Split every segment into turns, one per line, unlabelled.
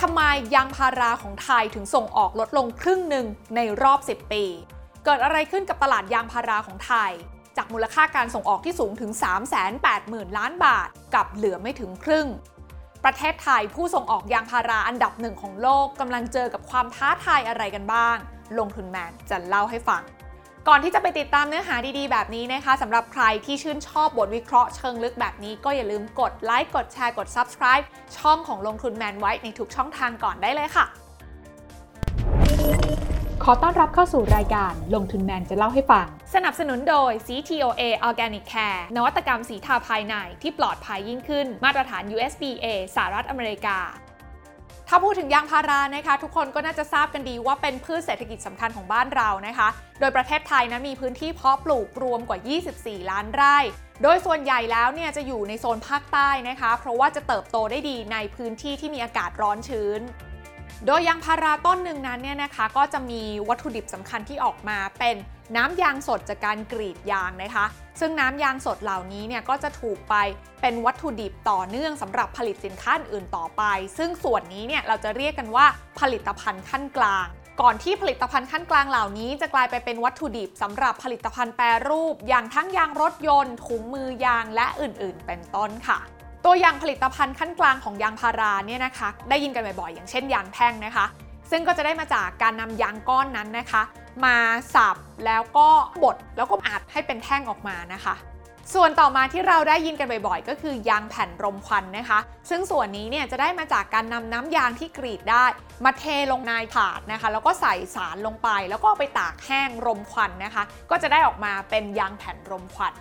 ทำไมยางพาราของไทยถึงส่งออกลดลงครึ่งหนึ่งในรอบ 10 ปี เกิดอะไรขึ้นกับตลาดยางพาราของไทย จากมูลค่าการส่งออกที่สูงถึง 380,000 ล้านบาท กับเหลือไม่ถึงครึ่ง ประเทศไทยผู้ส่งออกยางพาราอันดับหนึ่งของโลกกำลังเจอกับความท้าทายอะไรกันบ้าง ลงทุนแมนจะเล่าให้ฟัง ก่อนที่จะไปติดตามเนื้อหาดีๆ แบบนี้นะคะสำหรับใครที่ชื่นชอบบทวิเคราะห์เชิงลึกแบบนี้ ก็อย่าลืมกดไลค์กดแชร์กด Subscribe ช่องของลงทุนแมนไว้ในทุกช่องทางก่อนได้เลยค่ะ
ขอต้อนรับเข้าสู่รายการลงทุนแมนจะเล่าให้ฟัง
สนับสนุนโดย CTOA Organic Care นวัตกรรมสีทาภายในที่ปลอดภัยยิ่งขึ้น มาตรฐาน USDA สหรัฐอเมริกา ถ้าพูดถึงยางพารานะคะ ทุกคนก็น่าจะทราบกันดีว่าเป็นพืชเศรษฐกิจสำคัญของบ้านเรานะคะ โดยประเทศไทยนั้นมีพื้นที่เพาะปลูกรวมกว่า 24 ล้านไร่ โดยส่วนใหญ่แล้วเนี่ยจะอยู่ในโซนภาคใต้นะคะ เพราะว่าจะเติบโตได้ดีในพื้นที่ที่มีอากาศร้อนชื้น โดยยางพาราต้นหนึ่งนั้นเนี่ยนะคะก็จะมีวัตถุดิบสำคัญที่ออกมาเป็นน้ำยางสดจากการกรีดยางนะคะ ซึ่งน้ำยางสดเหล่านี้เนี่ยก็จะถูกไปเป็นวัตถุดิบต่อเนื่องสำหรับผลิตสินค้าอื่นต่อไป ซึ่งส่วนนี้เนี่ยเราจะเรียกกันว่าผลิตภัณฑ์ขั้นกลาง ก่อนที่ผลิตภัณฑ์ขั้นกลางเหล่านี้ จะกลายไปเป็นวัตถุดิบสำหรับผลิตภัณฑ์แปรรูป อย่างทั้งยางรถยนต์ถุงมือยางและอื่น ๆ เป็นต้นค่ะ ตัวอย่างผลิตภัณฑ์ขั้นกลางของยางพาราเนี่ยนะคะ ได้ยินกันบ่อยๆ อย่างเช่นยางแท่งนะคะ ซึ่งก็จะได้มาจากการนำยางก้อนนั้นนะคะ มาสับแล้วก็บดแล้วก็อัดให้เป็นแท่งออกมานะคะ ส่วนต่อมาที่เราได้ยินกันบ่อยๆ ก็คือยางแผ่นรมควันนะคะ ซึ่งส่วนนี้เนี่ยจะได้มาจากการนำน้ำยางที่กรีดได้ มาเทลงในถาดนะคะ แล้วก็ใส่สารลงไป แล้วก็ไปตากแห้งรมควันนะคะ ก็จะได้ออกมาเป็นยางแผ่นรมควัน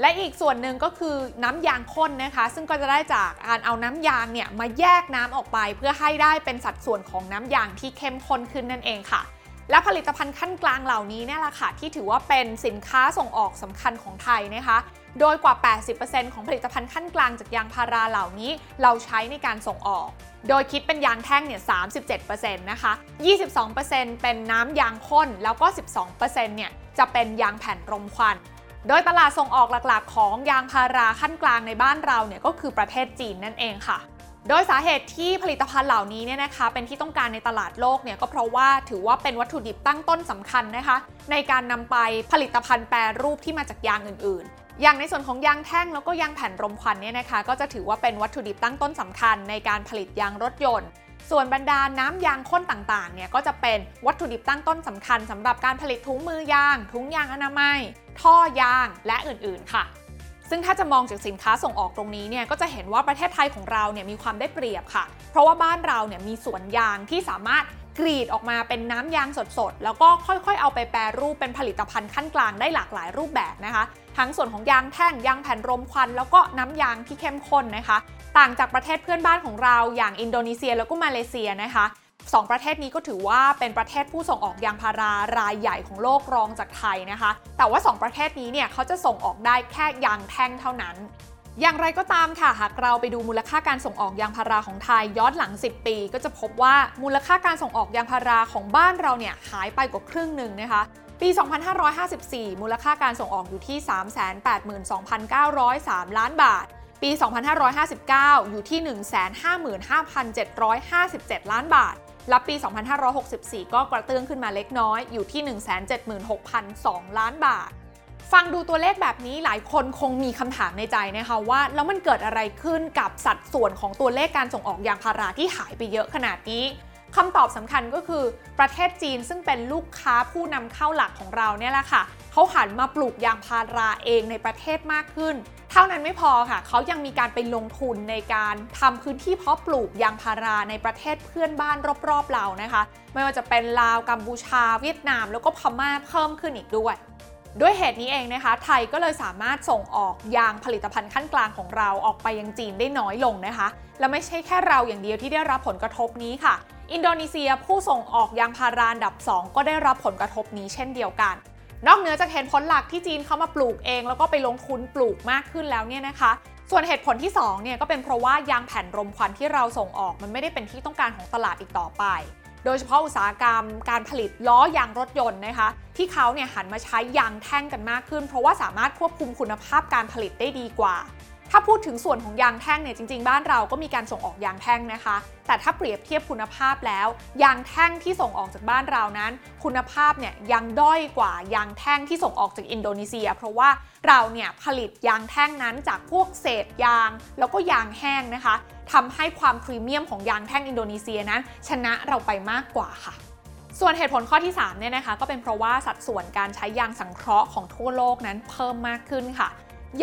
และอีกส่วนหนึ่งก็คือน้ำยางข้นนะคะ ซึ่งก็จะได้จากการเอาน้ำยางเนี่ยมาแยกน้ำออกไป เพื่อให้ได้เป็นสัดส่วนของน้ำยางที่เข้มข้นขึ้นนั่นเองค่ะ และผลิตภัณฑ์ขั้นกลางเหล่านี้เนี่ยแหละค่ะที่ถือว่าเป็นสินค้าส่งออกสำคัญของไทยนะคะ โดยกว่า 80%ของผลิตภัณฑ์ขั้นกลางจากยางพาราเหล่านี้ เราใช้ในการส่งออก โดยคิดเป็นยางแท่งเนี่ย 37%นะคะ 22%เป็นน้ำยางข้น แล้วก็ 12%เนี่ยจะเป็นยางแผ่นรมควัน โดยตลาดส่งออกหลักๆ ของยางพาราขั้นกลางในบ้านเราเนี่ยก็คือประเทศจีนนั่นเองค่ะ โดยสาเหตุที่ผลิตภัณฑ์เหล่านี้เนี่ยนะคะ เป็นที่ต้องการในตลาดโลกเนี่ยก็เพราะว่าถือว่าเป็นวัตถุดิบตั้งต้นสำคัญนะคะ ในการนำไปผลิตภัณฑ์แปรรูปที่มาจากยางอื่นๆ อย่างในส่วนของยางแท่งแล้วก็ยางแผ่นรมควันเนี่ยนะคะ ก็จะถือว่าเป็นวัตถุดิบตั้งต้นสำคัญในการผลิตยางรถยนต์ ส่วนบรรดาน้ำยางข้นต่างๆ เนี่ยก็จะเป็นวัตถุดิบตั้งต้นสำคัญสำหรับการผลิตถุงมือยาง ถุงยางอนามัย ท่อยางและอื่นๆค่ะซึ่งถ้าจะมองจากสินค้าส่งออกตรงนี้เนี่ยก็จะเห็นว่าประเทศไทยของเราเนี่ยมีความได้เปรียบค่ะ เพราะว่าบ้านเราเนี่ยมีสวนยางที่สามารถกรีดออกมาเป็นน้ำยางสดๆ แล้วก็ค่อยๆ เอาไปแปรรูปเป็นผลิตภัณฑ์ขั้นกลางได้หลากหลายรูปแบบนะคะ ทั้งส่วนของยางแท่งยางแผ่นรมควัน แล้วก็น้ำยางที่เข้มข้นนะคะ ต่างจากประเทศเพื่อนบ้านของเราอย่างอินโดนีเซียแล้วก็มาเลเซียนะคะสองประเทศนี้ก็ถือว่าเป็นประเทศผู้ส่งออกยางพารารายใหญ่ของโลกรองจากไทยนะคะ แต่ว่า 2 ประเทศนี้เนี่ยเขาจะส่งออกได้แค่ยางแท่งเท่านั้น อย่างไรก็ตามค่ะ หากเราไปดูมูลค่าการส่งออกยางพาราของไทยย้อนหลัง 10 ปี ก็จะพบว่ามูลค่าการส่งออกยางพาราของบ้านเราเนี่ยหายไปกว่าครึ่งหนึ่งนะคะ ปี 2554 มูลค่าการส่งออกอยู่ที่ 382,903 ล้านบาท ปี 2559 อยู่ที่ 155,757 ล้านบาท และปี 2564 ก็กระเตื้องขึ้นมาเล็กน้อย อยู่ที่ 176,002 ล้านบาท ฟังดูตัวเลขแบบนี้หลายคนคงมีคำถามในใจนะคะว่า แล้วมันเกิดอะไรขึ้นกับสัดส่วนของตัวเลขการส่งออกยางพาราที่หายไปเยอะขนาดนี้คำตอบสำคัญก็คือประเทศจีนซึ่งเป็นลูกค้าผู้นำเข้าหลักของเราเนี่ยแหละค่ะเขาหันมาปลูกยางพาราเองในประเทศมากขึ้น ท่านั้นไม่พอค่ะ เขายังมีการไปลงทุนในการทำพื้นที่เพาะปลูกยางพาราในประเทศเพื่อนบ้านรอบๆเรานะคะ ไม่ว่าจะเป็นลาวกัมพูชา เวียดนาม แล้วก็พม่าเพิ่มขึ้นอีกด้วย ด้วยเหตุนี้เองนะคะ ไทยก็เลยสามารถส่งออกยางผลิตภัณฑ์ขั้นกลางของเราออกไปยังจีนได้น้อยลงนะคะ และไม่ใช่แค่เราอย่างเดียวที่ได้รับผลกระทบนี้ค่ะ อินโดนีเซียผู้ส่งออกยางพาราอันดับ 2 ก็ได้รับผลกระทบนี้เช่นเดียวกัน นอกเหนือจากเหตุผลหลักที่จีนเข้ามาปลูกเอง แล้วก็ไปลงทุนปลูกมากขึ้นแล้วเนี่ยนะคะ ส่วนเหตุผลที่2เนี่ยก็เป็นเพราะว่ายางแผ่นรมควันที่เราส่งออก มันไม่ได้เป็นที่ต้องการของตลาดอีกต่อไป โดยเฉพาะอุตสาหกรรมการผลิตล้อยางรถยนต์นะคะ ที่เขาเนี่ยหันมาใช้ยางแท่งกันมากขึ้น เพราะว่าสามารถควบคุมคุณภาพการผลิตได้ดีกว่า ถ้าพูดถึงส่วนของยางแท่งเนี่ยจริงๆ บ้านเราก็มีการส่งออกยางแท่งนะคะ แต่ถ้าเปรียบเทียบคุณภาพแล้ว ยางแท่งที่ส่งออกจากบ้านเรานั้น คุณภาพเนี่ยยังด้อยกว่ายางแท่งที่ส่งออกจากอินโดนีเซีย เพราะว่าเราเนี่ยผลิตยางแท่งนั้นจากพวกเศษยาง แล้วก็ยางแห้งนะคะทำให้ความพรีเมียมของยางแท่งอินโดนีเซียนั้น ชนะเราไปมากกว่าค่ะส่วนเหตุผลข้อที่3เนี่ยนะคะก็เป็นเพราะว่าสัดส่วนการใช้ยางสังเคราะห์ของทั่วโลกนั้นเพิ่มมากขึ้นค่ะ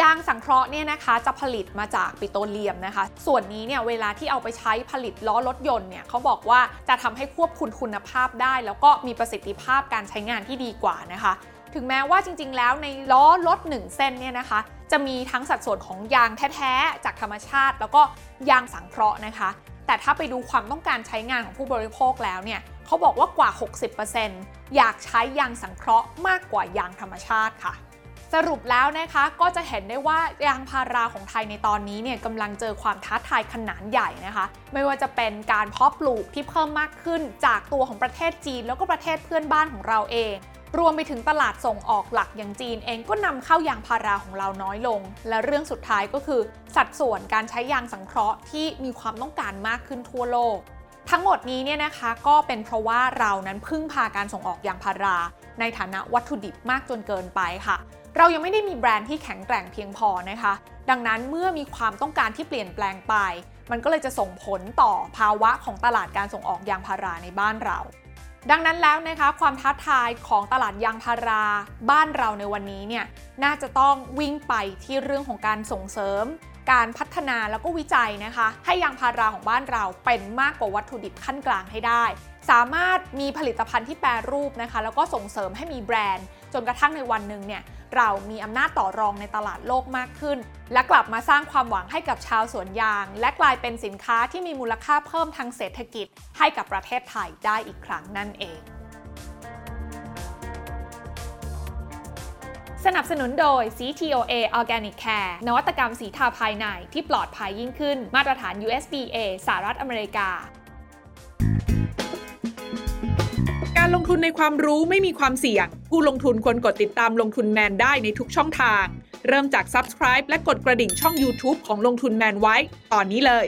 ยางสังเคราะห์เนี่ยนะคะจะผลิตมาจากปิโตรเลียมนะคะ ส่วนนี้เนี่ยเวลาที่เอาไปใช้ผลิตล้อรถยนต์เนี่ยเขาบอกว่าจะทำให้ควบคุมคุณภาพได้ แล้วก็มีประสิทธิภาพการใช้งานที่ดีกว่านะคะ ถึงแม้ว่าจริง ๆ แล้วในล้อรถ1เส้นเนี่ยนะคะ จะมีทั้งสัดส่วนของยางแท้ๆจากธรรมชาติ แล้วก็ยางสังเคราะห์นะคะ แต่ถ้าไปดูความต้องการใช้งานของผู้บริโภคแล้วเนี่ยเขาบอกว่ากว่า 60%อยากใช้ยางสังเคราะห์มากกว่ายางธรรมชาติค่ะ สรุปแล้วนะคะก็จะเห็นได้ว่ายางพาราของไทยในตอนนี้เนี่ยกำลังเจอความท้าทายขนาดใหญ่นะคะ ไม่ว่าจะเป็นการเพาะปลูกที่เพิ่มมากขึ้นจากตัวของประเทศจีน แล้วก็ประเทศเพื่อนบ้านของเราเอง รวมไปถึงตลาดส่งออกหลักอย่างจีนเองก็นำเข้ายางพาราของเราน้อยลง และเรื่องสุดท้ายก็คือ สัดส่วนการใช้ยางสังเคราะห์ที่มีความต้องการมากขึ้นทั่วโลกทั้งหมดนี้เนี่ยนะคะก็เป็นเพราะว่าเรานั้นพึ่งพาการส่งออกยางพารา ในฐานะวัตถุดิบมากจนเกินไปค่ะ เรายังไม่ได้มีแบรนด์ที่แข็งแกร่งเพียงพอนะคะ ดังนั้นเมื่อมีความต้องการที่เปลี่ยนแปลงไป มันก็เลยจะส่งผลต่อภาวะของตลาดการส่งออกยางพาราในบ้านเรา ดังนั้นแล้วนะคะความท้าทายของตลาดยางพาราบ้านเราในวันนี้เนี่ยน่าจะต้องวิ่งไปที่เรื่องของการส่งเสริม การพัฒนาแล้วก็วิจัยนะคะ ให้ยางพาราของบ้านเราเป็นมากกว่าวัตถุดิบขั้นกลางให้ได้ สามารถมีผลิตภัณฑ์ที่แปรรูปนะคะ แล้วก็ส่งเสริมให้มีแบรนด์ จนกระทั่งในวันหนึ่งเนี่ยเรามีอำนาจต่อรองในตลาดโลกมากขึ้น และกลับมาสร้างความหวังให้กับชาวสวนยาง และกลายเป็นสินค้าที่มีมูลค่าเพิ่มทางเศรษฐกิจ ให้กับประเทศไทยได้อีกครั้งนั่นเอง สนับสนุนโดย CTOA Organic Care นวัตกรรมสีทาภายในที่ปลอดภัยยิ่งขึ้น มาตรฐาน USDA สหรัฐอเมริกา
การลงทุนในความรู้ไม่มีความเสี่ยง ผู้ลงทุนควรกดติดตามลงทุนแมนได้ในทุกช่องทาง เริ่มจาก Subscribe และกดกระดิ่งช่อง YouTube ของลงทุนแมนไว้ ตอนนี้เลย